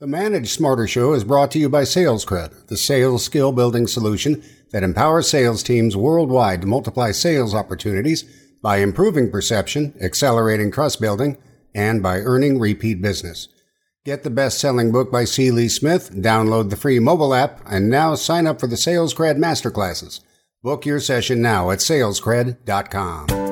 The Manage Smarter Show is brought to you by SalesCred, the sales skill building solution that empowers sales teams worldwide to multiply sales opportunities by improving perception, accelerating trust building, and by earning repeat business. Get the best selling book by C. Lee Smith, download the free mobile app, and now sign up for the SalesCred Masterclasses. Book your session now at salescred.com.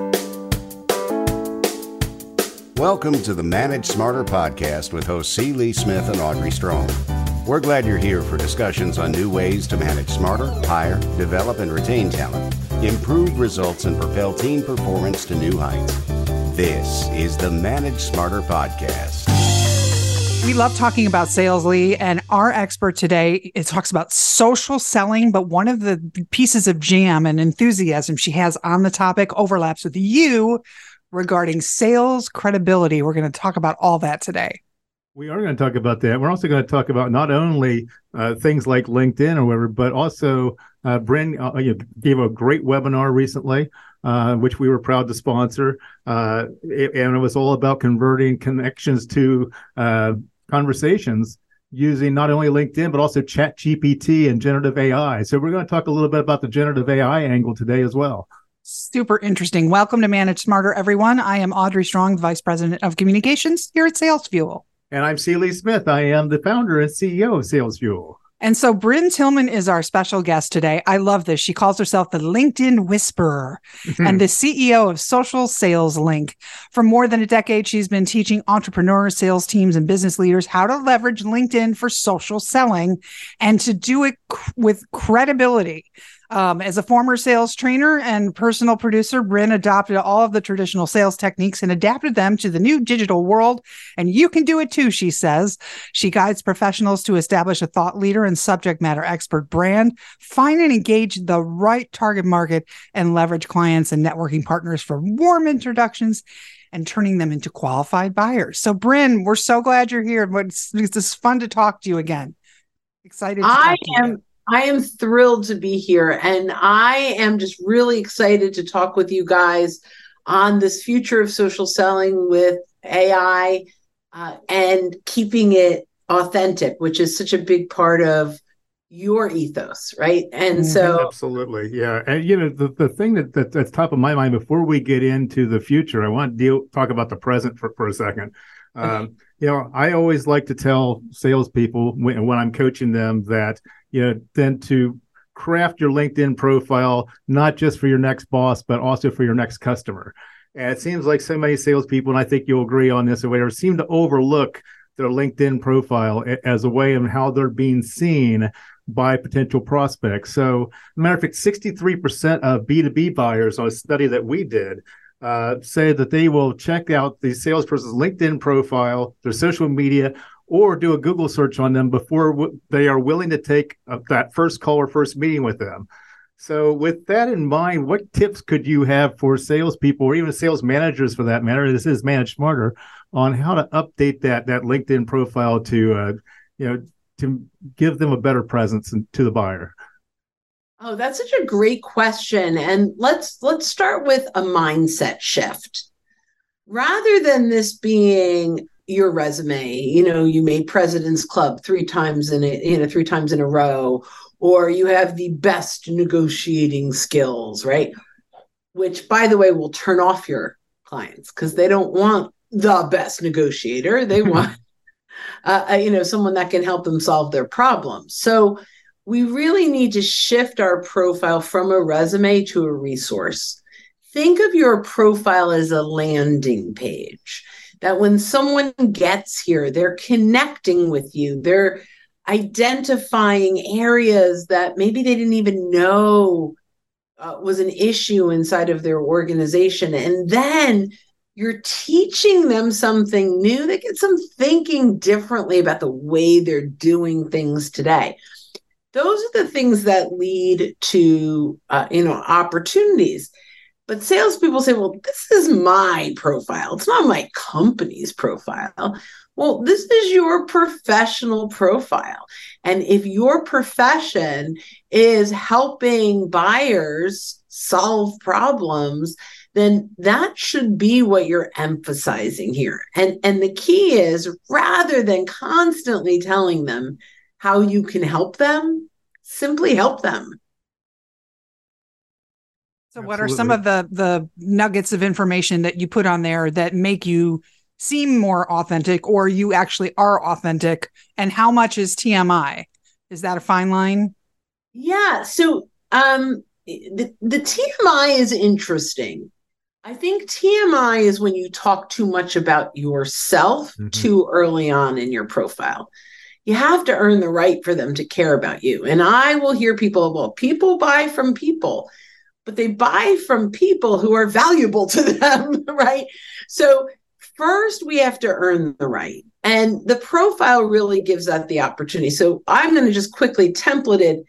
Welcome to the Manage Smarter podcast with hosts C. Lee Smith and Audrey Strong. We're glad you're here for discussions on new ways to manage smarter, hire, develop, and retain talent, improve results, and propel team performance to new heights. This is the Manage Smarter podcast. We love talking about sales, Lee, and our expert today it talks about social selling. But one of the pieces of jam and enthusiasm she has on the topic overlaps with you regarding sales credibility. We're going to talk about all that today. We are going to talk about that. We're also going to talk about not only uh, things like LinkedIn or whatever, but also uh, Brynne uh, gave a great webinar recently, uh, which we were proud to sponsor. Uh, and it was all about converting connections to uh, conversations using not only LinkedIn, but also Chat GPT and generative AI. So we're going to talk a little bit about the generative AI angle today as well. Super interesting. Welcome to Manage Smarter, everyone. I am Audrey Strong, Vice President of Communications here at Sales Fuel. And I'm C. Lee Smith. I am the founder and CEO of Sales Fuel. And so Brynne Tillman is our special guest today. I love this. She calls herself the LinkedIn Whisperer mm-hmm. and the CEO of Social Sales Link. For more than a decade, she's been teaching entrepreneurs, sales teams, and business leaders how to leverage LinkedIn for social selling and to do it c- with credibility. Um, as a former sales trainer and personal producer, Brynne adopted all of the traditional sales techniques and adapted them to the new digital world. And you can do it too, she says. She guides professionals to establish a thought leader and subject matter expert brand, find and engage the right target market, and leverage clients and networking partners for warm introductions and turning them into qualified buyers. So, Brynne, we're so glad you're here. It's, it's fun to talk to you again. Excited. I am. I am thrilled to be here. And I am just really excited to talk with you guys on this future of social selling with AI uh, and keeping it authentic, which is such a big part of your ethos, right? And so Mm-hmm. absolutely, yeah. And you know, the, the thing that, that that's top of my mind before we get into the future, I want to deal talk about the present for, for a second. Um, you know, I always like to tell salespeople when, when I'm coaching them that you know, then to craft your LinkedIn profile not just for your next boss, but also for your next customer. And it seems like so many salespeople, and I think you'll agree on this, or whatever, seem to overlook their LinkedIn profile as a way of how they're being seen by potential prospects. So, matter of fact, 63% of B2B buyers on a study that we did uh, say that they will check out the salesperson's LinkedIn profile, their social media, or do a Google search on them before w- they are willing to take that first call or first meeting with them. So, with that in mind, what tips could you have for salespeople or even sales managers for that matter? This is Manage Smarter on how to update that that LinkedIn profile to, uh, you know, to give them a better presence to the buyer. Oh, that's such a great question. And let's let's start with a mindset shift. Rather than this being your resume, you know, you made President's Club three times in a you know, three times in a row, or you have the best negotiating skills, right? Which by the way will turn off your clients because they don't want the best negotiator. They want uh, you know, someone that can help them solve their problems. So we really need to shift our profile from a resume to a resource. Think of your profile as a landing page that when someone gets here, they're connecting with you, they're identifying areas that maybe they didn't even know uh, was an issue inside of their organization. And then you're teaching them something new. They get some thinking differently about the way they're doing things today those are the things that lead to uh, you know opportunities. But salespeople say well this is my profile. It's not my company's profile. Well this is your professional profile. And if your profession is helping buyers solve problems then that should be what you're emphasizing here. And and the key is rather than constantly telling them how you can help them, simply help them. So what are some of the the nuggets of information that you put on there that make you seem more authentic or you actually are authentic and how much is TMI? Is that a fine line? Yeah, so um the, the TMI is interesting. I think TMI is when you talk too much about yourself mm-hmm. too early on in your profile. You have to earn the right for them to care about you. And I will hear people, well, people buy from people, but they buy from people who are valuable to them, right? So, first, we have to earn the right. And the profile really gives that the opportunity. So, I'm going to just quickly template it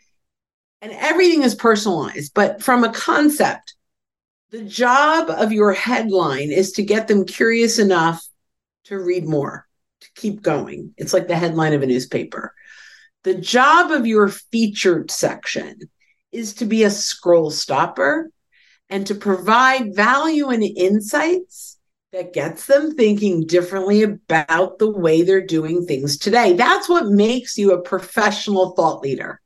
and everything is personalized. But from a concept, the job of your headline is to get them curious enough to read more, to keep going. It's like the headline of a newspaper. The job of your featured section is to be a scroll stopper and to provide value and insights that gets them thinking differently about the way they're doing things today. That's what makes you a professional thought leader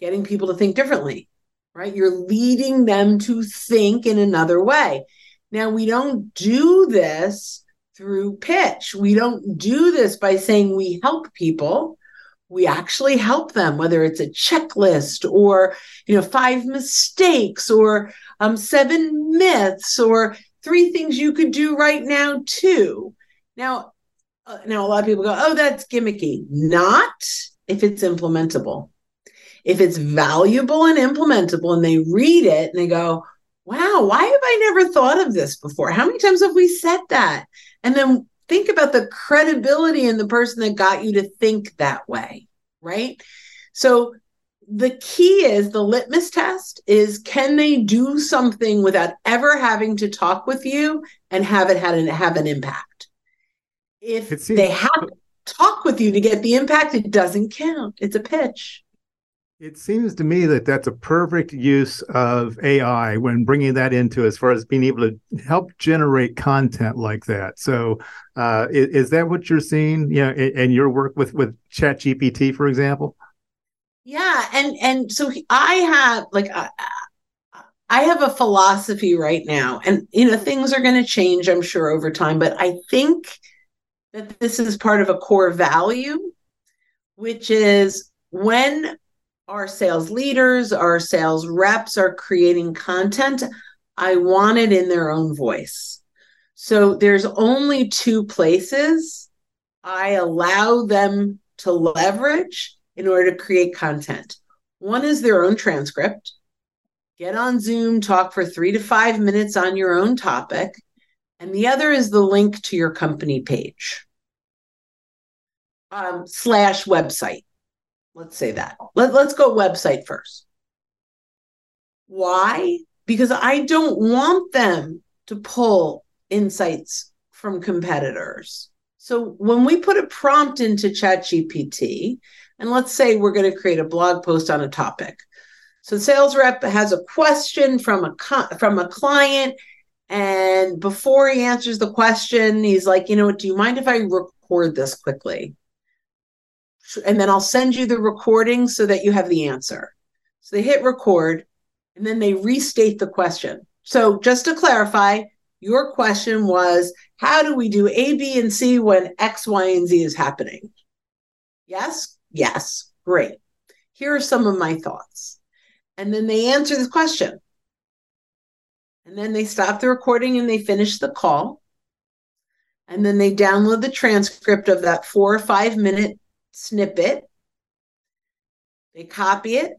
getting people to think differently, right? You're leading them to think in another way. Now, we don't do this through pitch. We don't do this by saying we help people. We actually help them, whether it's a checklist or, you know, five mistakes or um, seven myths or three things you could do right now, too. Now, uh, now a lot of people go, oh, that's gimmicky. Not if it's implementable if it's valuable and implementable and they read it and they go, wow, why have I never thought of this before? How many times have we said that? And then think about the credibility in the person that got you to think that way, right? So the key is the litmus test is can they do something without ever having to talk with you and have it had an, have an impact? If they have to talk with you to get the impact, it doesn't count. It's a pitch. It seems to me that that's a perfect use of AI when bringing that into as far as being able to help generate content like that. So, uh, is, is, that what you're seeing? You know, in, your work with with Chat GPT, for example. Yeah, and and so I have like I have a philosophy right now, and you know things are going to change, I'm sure, over time. But I think that this is part of a core value, which is when our sales leaders, our sales reps are creating content, I want it in their own voice. So there's only two places I allow them to leverage in order to create content. One is their own transcript. Get on Zoom, talk for three to five minutes on your own topic. And the other is the link to your company page um, slash website. Let's say that. Let, let's go website first. Why? Because I don't want them to pull insights from competitors. So when we put a prompt into ChatGPT, and let's say we're going to create a blog post on a topic. So the sales rep has a question from a from a client and before he answers the question, he's like, "You know what, do you mind if I record this quickly?" And then I'll send you the recording so that you have the answer. So they hit record and then they restate the question. So just to clarify, your question was how do we do A, B, and C when X, Y, and Z is happening? Yes? Yes. Great. Here are some of my thoughts. And then they answer the question. And then they stop the recording and they finish the call. And then they download the transcript of that four or five minute snippet, they copy it,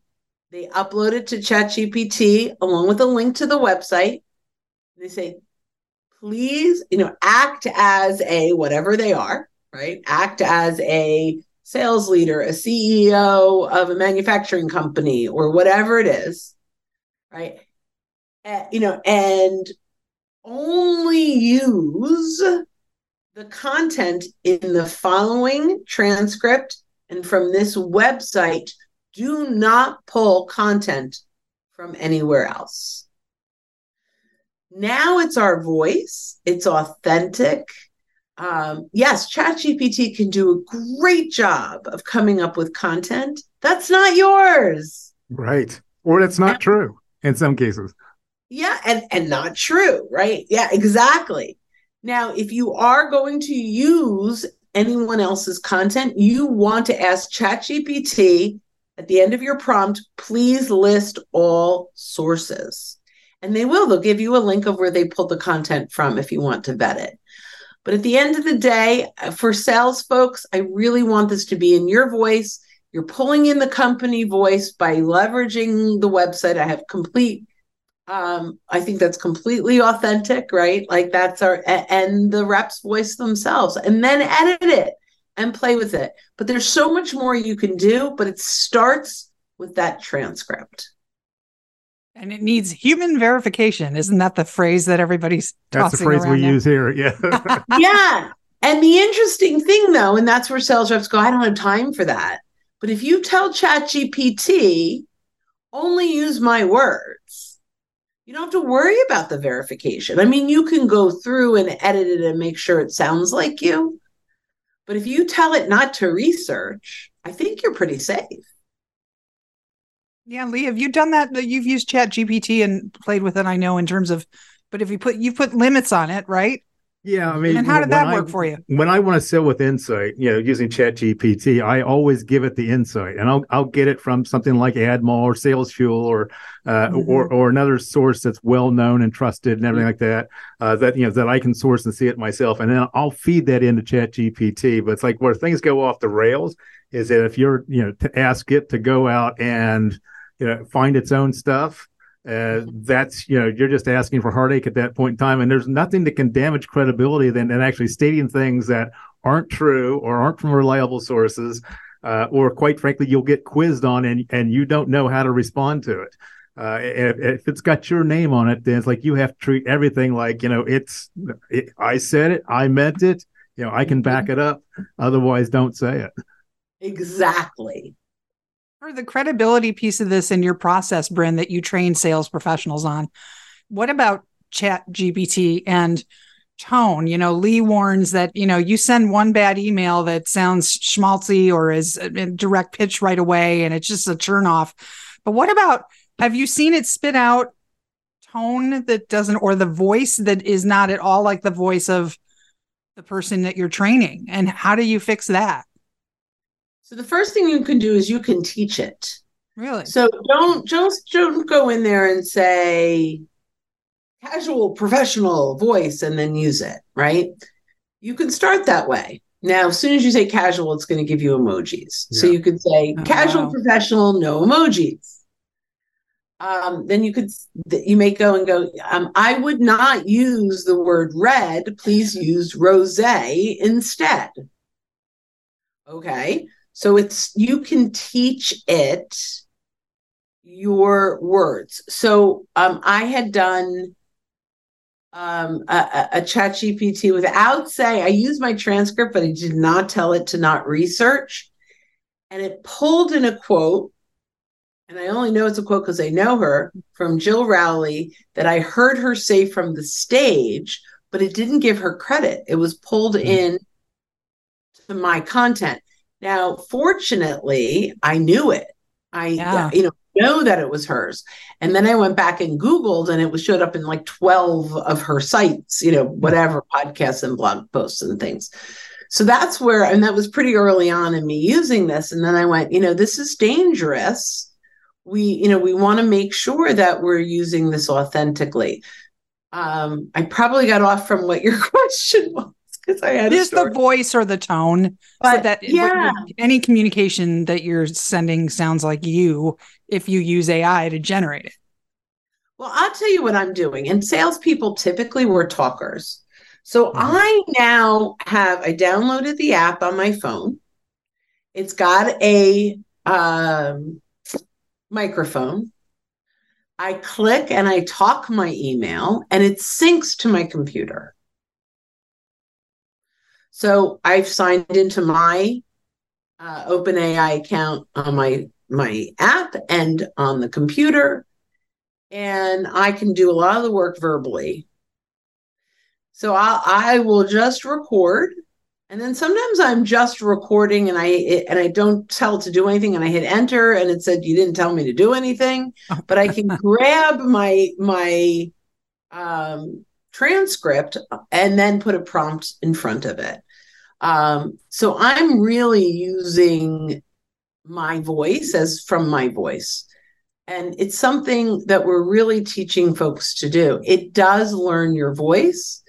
they upload it to ChatGPT along with a link to the website. They say, please, you know, act as a whatever they are, right? Act as a sales leader, a CEO of a manufacturing company, or whatever it is, right? Uh, you know, and only use the content in the following transcript and from this website do not pull content from anywhere else. Now it's our voice, it's authentic. Um, yes, ChatGPT can do a great job of coming up with content. That's not yours. Right. Or that's not true in some cases. Yeah, and and not true, right? Yeah, exactly. Now, if you are going to use anyone else's content, you want to ask ChatGPT at the end of your prompt, please list all sources. And they will, they'll give you a link of where they pulled the content from if you want to vet it. But at the end of the day, for sales folks, I really want this to be in your voice. You're pulling in the company voice by leveraging the website. I have complete um i think that's completely authentic right like that's our and the reps voice themselves and then edit it and play with it but there's so much more you can do but it starts with that transcript and it needs human verification. Isn't that the phrase that everybody's That's the phrase we now? use here. Yeah. yeah. And the interesting thing though, and that's where sales reps go, I don't have time for that. But if you tell ChatGPT, only use my words, you don't have to worry about the verification. I mean, you can go through and edit it and make sure it sounds like you. But if you tell it not to research, I think you're pretty safe. Yeah, Lee, have you done that? You've used Chat GPT and played with it, I know, in terms of, but if you put you put limits on it, right? Yeah, I mean, and how did that I, work for you? When I want to sell with insight, you know, using Chat GPT, I always give it the insight, and I'll I'll get it from something like AdMall or Sales Fuel or uh, mm-hmm. or or another source that's well known and trusted and everything mm-hmm. like that. Uh, that you know that I can source and see it myself, and then I'll feed that into Chat GPT. But it's like where things go off the rails is that if you're you know to ask it to go out and you know find its own stuff uh, that's you know you're just asking for heartache at that point in time and there's nothing that can damage credibility than, than actually stating things that aren't true or aren't from reliable sources uh, or quite frankly you'll get quizzed on and and you don't know how to respond to it. Uh, if, if, it's got your name on it then it's like you have to treat everything like you know it's it, i said it i meant it you know i can back it up otherwise don't say it. Exactly for the credibility piece of this in your process, Brynne, that you train sales professionals on, what about chat GPT and tone? You know, Lee warns that, you know, you send one bad email that sounds schmaltzy or is uh, a direct pitch right away and it's just a turn off. But what about have you seen it spit out tone that doesn't or the voice that is not at all like the voice of the person that you're training? And how do you fix that? So the first thing you can do is you can teach it. Really? So don't just don't go in there and say casual professional voice and then use it, right? You can start that way. Now, as soon as you say casual, it's going to give you emojis. Yeah. So you could say oh, casual wow. professional, no emojis. Um, then you could you may go and go. Um, I would not use the word red. Please use rose instead. Okay. So it's you can teach it your words. So um, I had done um, a, a chat GPT without say I used my transcript, but I did not tell it to not research. And it pulled in a quote, and I only know it's a quote because I know her from Jill Rowley that I heard her say from the stage, but it didn't give her credit. It was pulled mm-hmm. in to my content. Now, fortunately, I knew it. I, yeah. you know, know that it was hers. And then I went back and Googled and it was showed up in like 12 of her sites, you know, whatever podcasts and blog posts and things. So that's where, and that was pretty early on in me using this. And then I went, you know, this is dangerous. We, you know, we want to make sure that we're using this authentically. Um, I probably got off from what your question was because I had just the voice or the tone. But so that yeah, any communication that you're sending sounds like you if you use AI to generate it. Well, I'll tell you what I'm doing. And salespeople typically were talkers. So mm-hmm. I now have I downloaded the app on my phone. It's got a um, microphone. I click and I talk my email, and it syncs to my computer. So I've signed into my uh, OpenAI account on my my app and on the computer, and I can do a lot of the work verbally. So I, I will just record and then sometimes I'm just recording and I and I don't tell it to do anything and I hit enter and it said you didn't tell me to do anything, but I can grab my my um, transcript and then put a prompt in front of it. Um, so I'm really using my voice as from my voice. And it's something that we're really teaching folks to do. It does learn your voice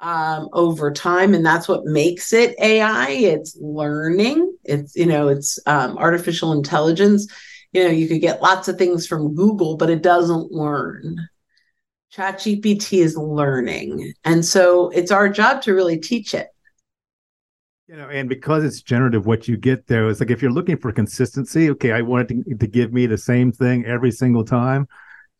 um, over time, and that's what makes it AI. It's learning. It's you know, it's um, artificial intelligence. You know, you could get lots of things from Google, but it doesn't learn. ChatGPT is learning, and so it's our job to really teach it. You know, and because it's generative, what you get there is like if you're looking for consistency, okay, I want it to, to give me the same thing every single time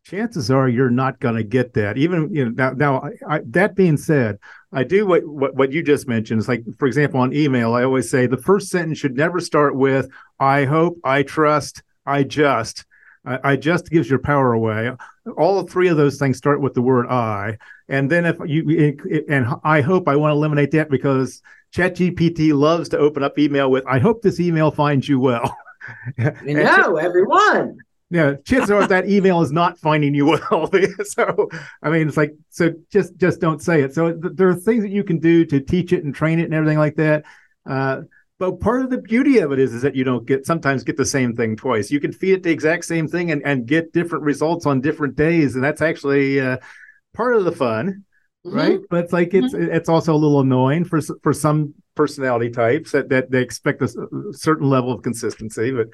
chances are you're not going to get that. Even you know now. Now I, I, that being said, I do what, what what you just mentioned. It's like, for example, on email, I always say the first sentence should never start with "I hope," "I trust," "I just." I, I just gives your power away. All three of those things start with the word "I," and then if you it, it, and I hope I want to eliminate that because ChatGPT loves to open up email with "I hope this email finds you well." I know everyone. Yeah chances are that email is not finding you well. So i mean it's like so just just don't say it. So th- there are things that you can do to teach it and train it and everything like that. Uh, but part of the beauty of it is, is that you don't get sometimes get the same thing twice. You can feed it the exact same thing and, and get different results on different days, and that's actually uh, part of the fun, mm-hmm. right? But it's like it's mm-hmm. it's also a little annoying for for some personality types that that they expect a, certain level of consistency. But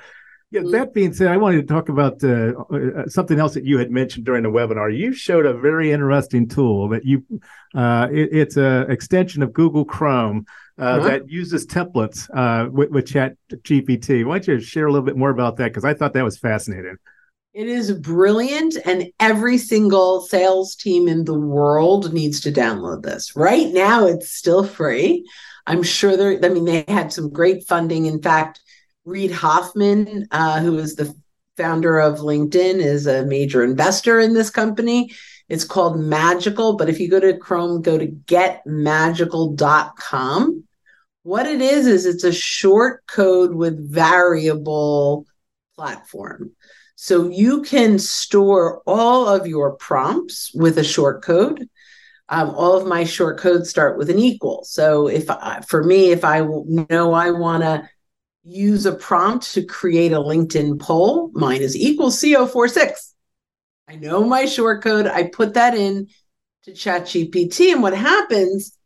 yeah, mm-hmm. that being said, I wanted to talk about uh, uh, something else that you had mentioned during the webinar. You showed a very interesting tool that you, uh, it, it's an extension of Google Chrome uh, uh-huh. that uses templates uh, with, with Chat GPT. Why don't you share a little bit more about that? Because I thought that was fascinating. It is brilliant, and every single sales team in the world needs to download this. Right now, it's still free. I'm sure there, I mean, they had some great funding. In fact, Reid Hoffman, uh, who is the founder of LinkedIn, is a major investor in this company. It's called Magical, but if you go to Chrome, go to getmagical.com. What it is, is it's a short code with variable platform. So you can store all of your prompts with a short code. Um, all of my short codes start with an equal. So if I, for me, if I know I want to use a prompt to create a LinkedIn poll. Mine is equal CO46. I know my short code. I put that in to ChatGPT. And what happens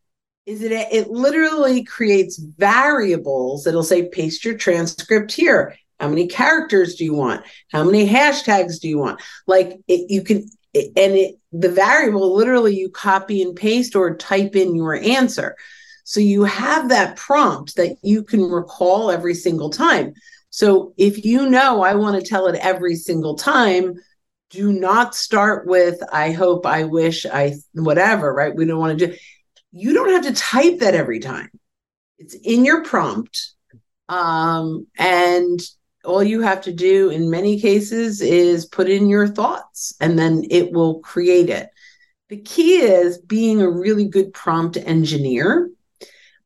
is it, it literally creates variables that'll say, paste your transcript here. How many characters do you want? How many hashtags do you want? Like it, you can, it, and it, the variable literally you copy and paste or type in your answer. So you have that prompt that you can recall every single time. So if you know I want to tell it every single time, do not start with I hope, I wish, I whatever, right? We don't want to do you don't have to type that every time. It's in your prompt. Um, and all you have to do in many cases is put in your thoughts and then it will create it. The key is being a really good prompt engineer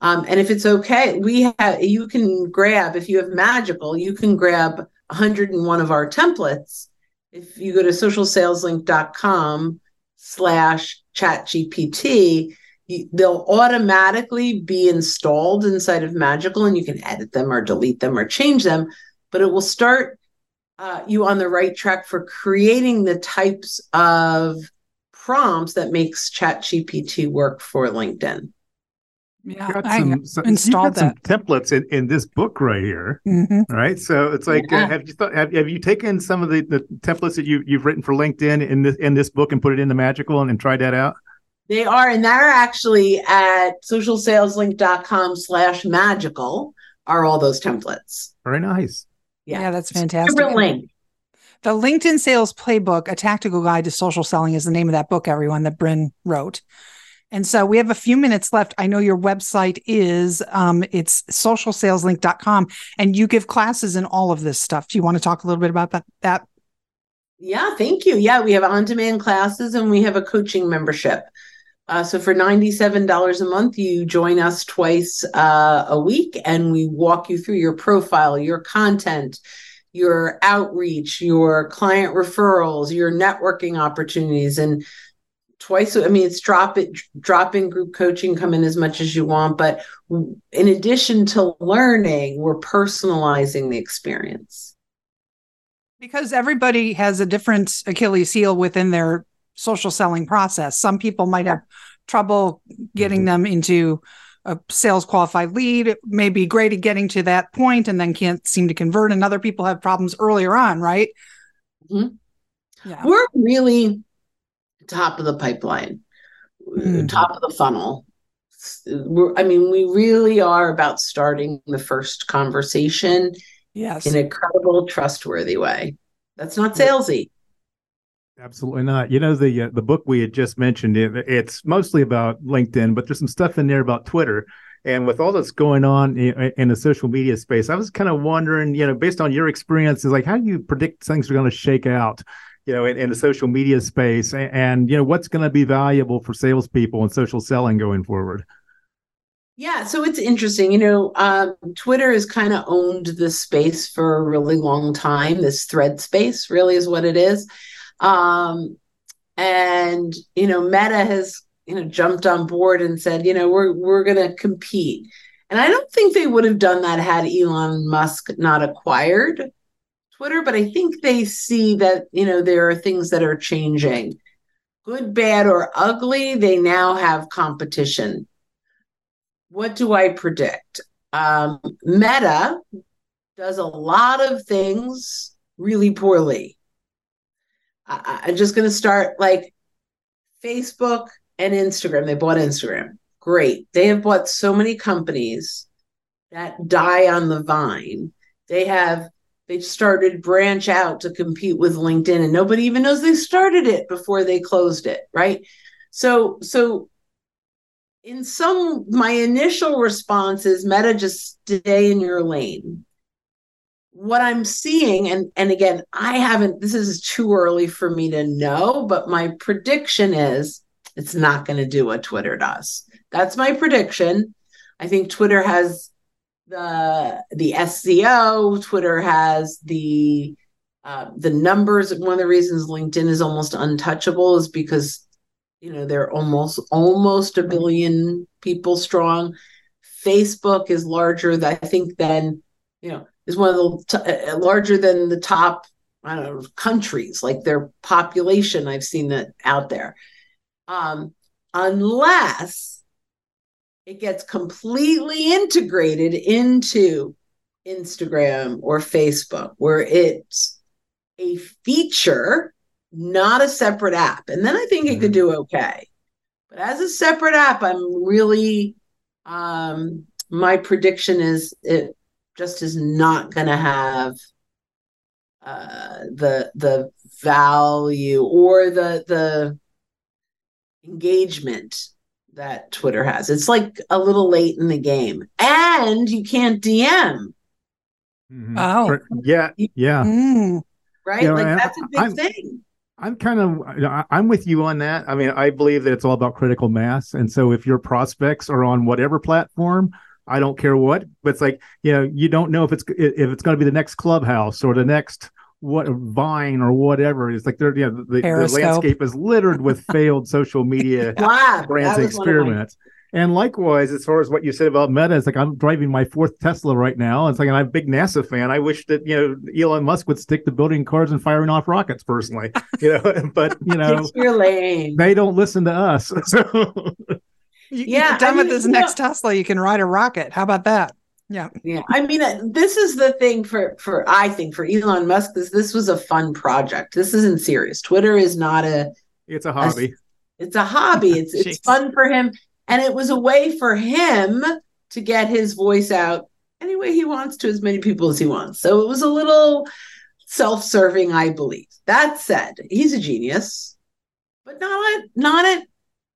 um, and if it's okay, we have you can grab if you have magical, you can grab 101 of our templates. If you go to socialsaleslink.com slash chat GPT, they'll automatically be installed inside of Magical and you can edit them or delete them or change them, but it will start uh, you on the right track for creating the types of prompts that makes chat GPT work for LinkedIn. Yeah, I some, some, installed that. some templates in, in this book right here. Mm-hmm. Right, so it's like, uh, yeah. uh, have you thought, have, have you taken some of the, the templates that you you've written for LinkedIn in this in this book and put it into Magical and, and tried that out? They are, and they're actually at socialsaleslink.com slash magical are all those templates. Very nice. Yeah, yeah that's fantastic. link. The LinkedIn Sales Playbook, A Tactical Guide to Social Selling is the name of that book, everyone, that Brynne wrote. And so we have a few minutes left. I know your website is um, it's socialsaleslink.com and you give classes in all of this stuff. Do you want to talk a little bit about that? that? Yeah, thank you. Yeah, we have on demand classes and we have a coaching membership. Uh, so for $97 a month, you join us twice uh, a week and we walk you through your profile, your content, your outreach, your client referrals, your networking opportunities. And twice, I mean, it's drop it, drop in group coaching, come in as much as you want. But in addition to learning, we're personalizing the experience. Because everybody has a different Achilles heel within their social selling process. Some people might have trouble getting mm-hmm. them into a sales qualified lead. It may be great at getting to that point and then can't seem to convert. And other people have problems earlier on, right? Mm-hmm. Yeah. We're really top of the pipeline, mm-hmm. top of the funnel. We're, I mean, we really are about starting the first conversation yes. in a credible, trustworthy way. That's not salesy. Absolutely not. You know the uh, the book we had just mentioned. It, it's mostly about LinkedIn, but there's some stuff in there about Twitter. And with all that's going on in, in the social media space, I was kind of wondering, you know, based on your experiences, like how do you predict things are going to shake out, you know, in, in the social media space, and, and you know what's going to be valuable for salespeople and social selling going forward. Yeah, so it's interesting. You know, um, Twitter has kind of owned this space for a really long time. This thread space really is what it is. Um, and you know, Meta has you know jumped on board and said, you know, we're we're going to compete. And I don't think they would have done that had Elon Musk not acquired Twitter, but I think they see that you know there are things that are changing. Good, bad, or ugly, they now have competition. What do I predict? Um, Meta does a lot of things really poorly. I, I'm just going to start like Facebook and Instagram. They bought Instagram. Great. They have bought so many companies that die on the vine. They have they started branch out to compete with LinkedIn and nobody even knows they started it before they closed it, right? So so in some my initial response is meta just stay in your lane what I'm seeing, and and again, I haven't. This is too early for me to know, but my prediction is it's not going to do what Twitter does. That's my prediction. I think Twitter has the the SEO. Twitter has the uh, the numbers. One of the reasons LinkedIn is almost untouchable is because you know they're almost almost a billion people strong. Facebook is larger, I think, than you know is one of the t- uh, larger than the top I don't know countries, like their population. I've seen that out there, um, unless it gets completely integrated into Instagram or Facebook, where it's a feature, not a separate app. And then I think it could mm-hmm. do okay. But as a separate app, I'm really um, my prediction is it just is not going to have uh, the the value or the the engagement that Twitter has. It's like a little late in the game, and you can't DM. Mm-hmm. Oh, yeah, yeah, mm. right. You know, like that's a big I'm, thing. I'm kind of I'm with you on that. I mean, I believe that it's all about critical mass, and so if your prospects are on whatever platform, I don't care what, but it's like you know you don't know if it's if it's going to be the next clubhouse or the next what Vine or whatever. It's like they're you know the, the landscape is littered with failed social media wow, brands experiments. And likewise, as far as what you said about Meta, it's like I'm driving my fourth Tesla right now. It's like I'm a big NASA fan. I wish that you know Elon Musk would stick to building cars and firing off rockets personally. You know, but you know, they don't listen to us. So you, yeah, you done I mean, with this next know, Tesla, you can ride a rocket. How about that? Yeah, yeah. I mean, uh, this is the thing for for I think for Elon Musk. This this was a fun project. This isn't serious. Twitter is not a. It's a hobby. A, it's a hobby. It's it's fun for him, and it was a way for him to get his voice out any way he wants to as many people as he wants. So it was a little self-serving, I believe. That said, he's a genius, but not not at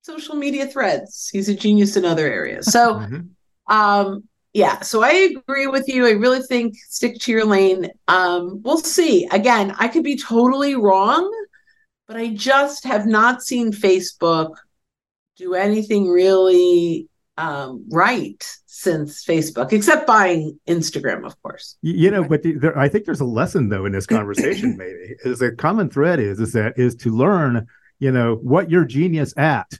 social media threads. He's a genius in other areas. So, mm-hmm. um, yeah, so I agree with you. I really think stick to your lane. Um, we'll see. Again, I could be totally wrong, but I just have not seen Facebook do anything really um, right since Facebook, except buying Instagram, of course. You know, but the, there, I think there's a lesson though in this conversation. maybe is a common thread is is that is to learn, you know, what you're genius at.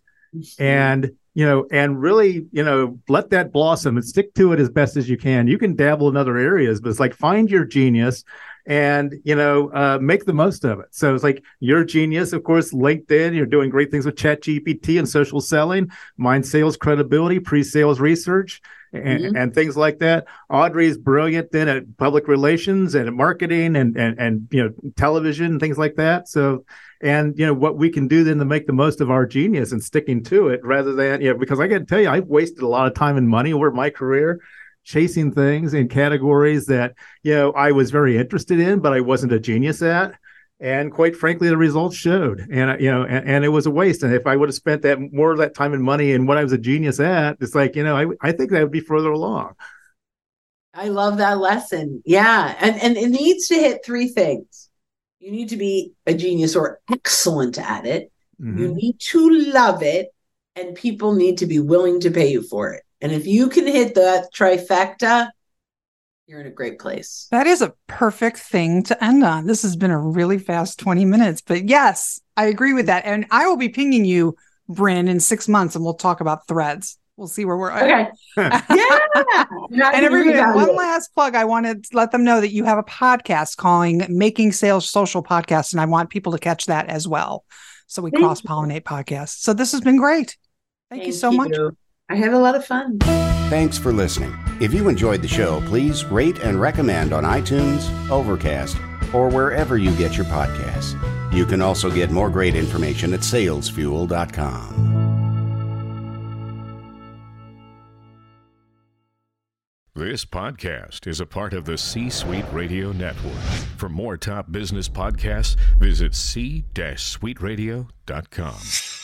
And you know, and really, you know, let that blossom and stick to it as best as you can. You can dabble in other areas, but it's like find your genius and you know uh, make the most of it so it's like your genius of course linkedin you're doing great things with chat gpt and social selling mind sales credibility pre-sales research and, mm-hmm. and things like that audrey's brilliant then at public relations and marketing and, and and you know television and things like that so and you know what we can do then to make the most of our genius and sticking to it rather than you know because i got to tell you i've wasted a lot of time and money over my career chasing things in categories that you know I was very interested in, but I wasn't a genius at. And quite frankly, the results showed, and you know, and, and, it was a waste. And if I would have spent that more of that time and money in what I was a genius at, it's like you know, I I think that would be further along. I love that lesson. Yeah, and and it needs to hit three things. You need to be a genius or excellent at it. Mm-hmm. You need to love it, and people need to be willing to pay you for it. And if you can hit that trifecta, you're in a great place. That is a perfect thing to end on. This has been a really fast 20 minutes, but yes, I agree with that. And I will be pinging you, Brynne, in six months and we'll talk about threads. We'll see where we're at. Okay. yeah. and everybody, one last plug. I want to let them know that you have a podcast calling Making Sales Social Podcast, and I want people to catch that as well. So we cross pollinate podcasts. So this has been great. Thank, Thank you so you. much. I had a lot of fun. Thanks for listening. If you enjoyed the show, please rate and recommend on iTunes, Overcast, or wherever you get your podcasts. You can also get more great information at salesfuel.com. This podcast is a part of the C Suite Radio Network. For more top business podcasts, visit c-suiteradio.com.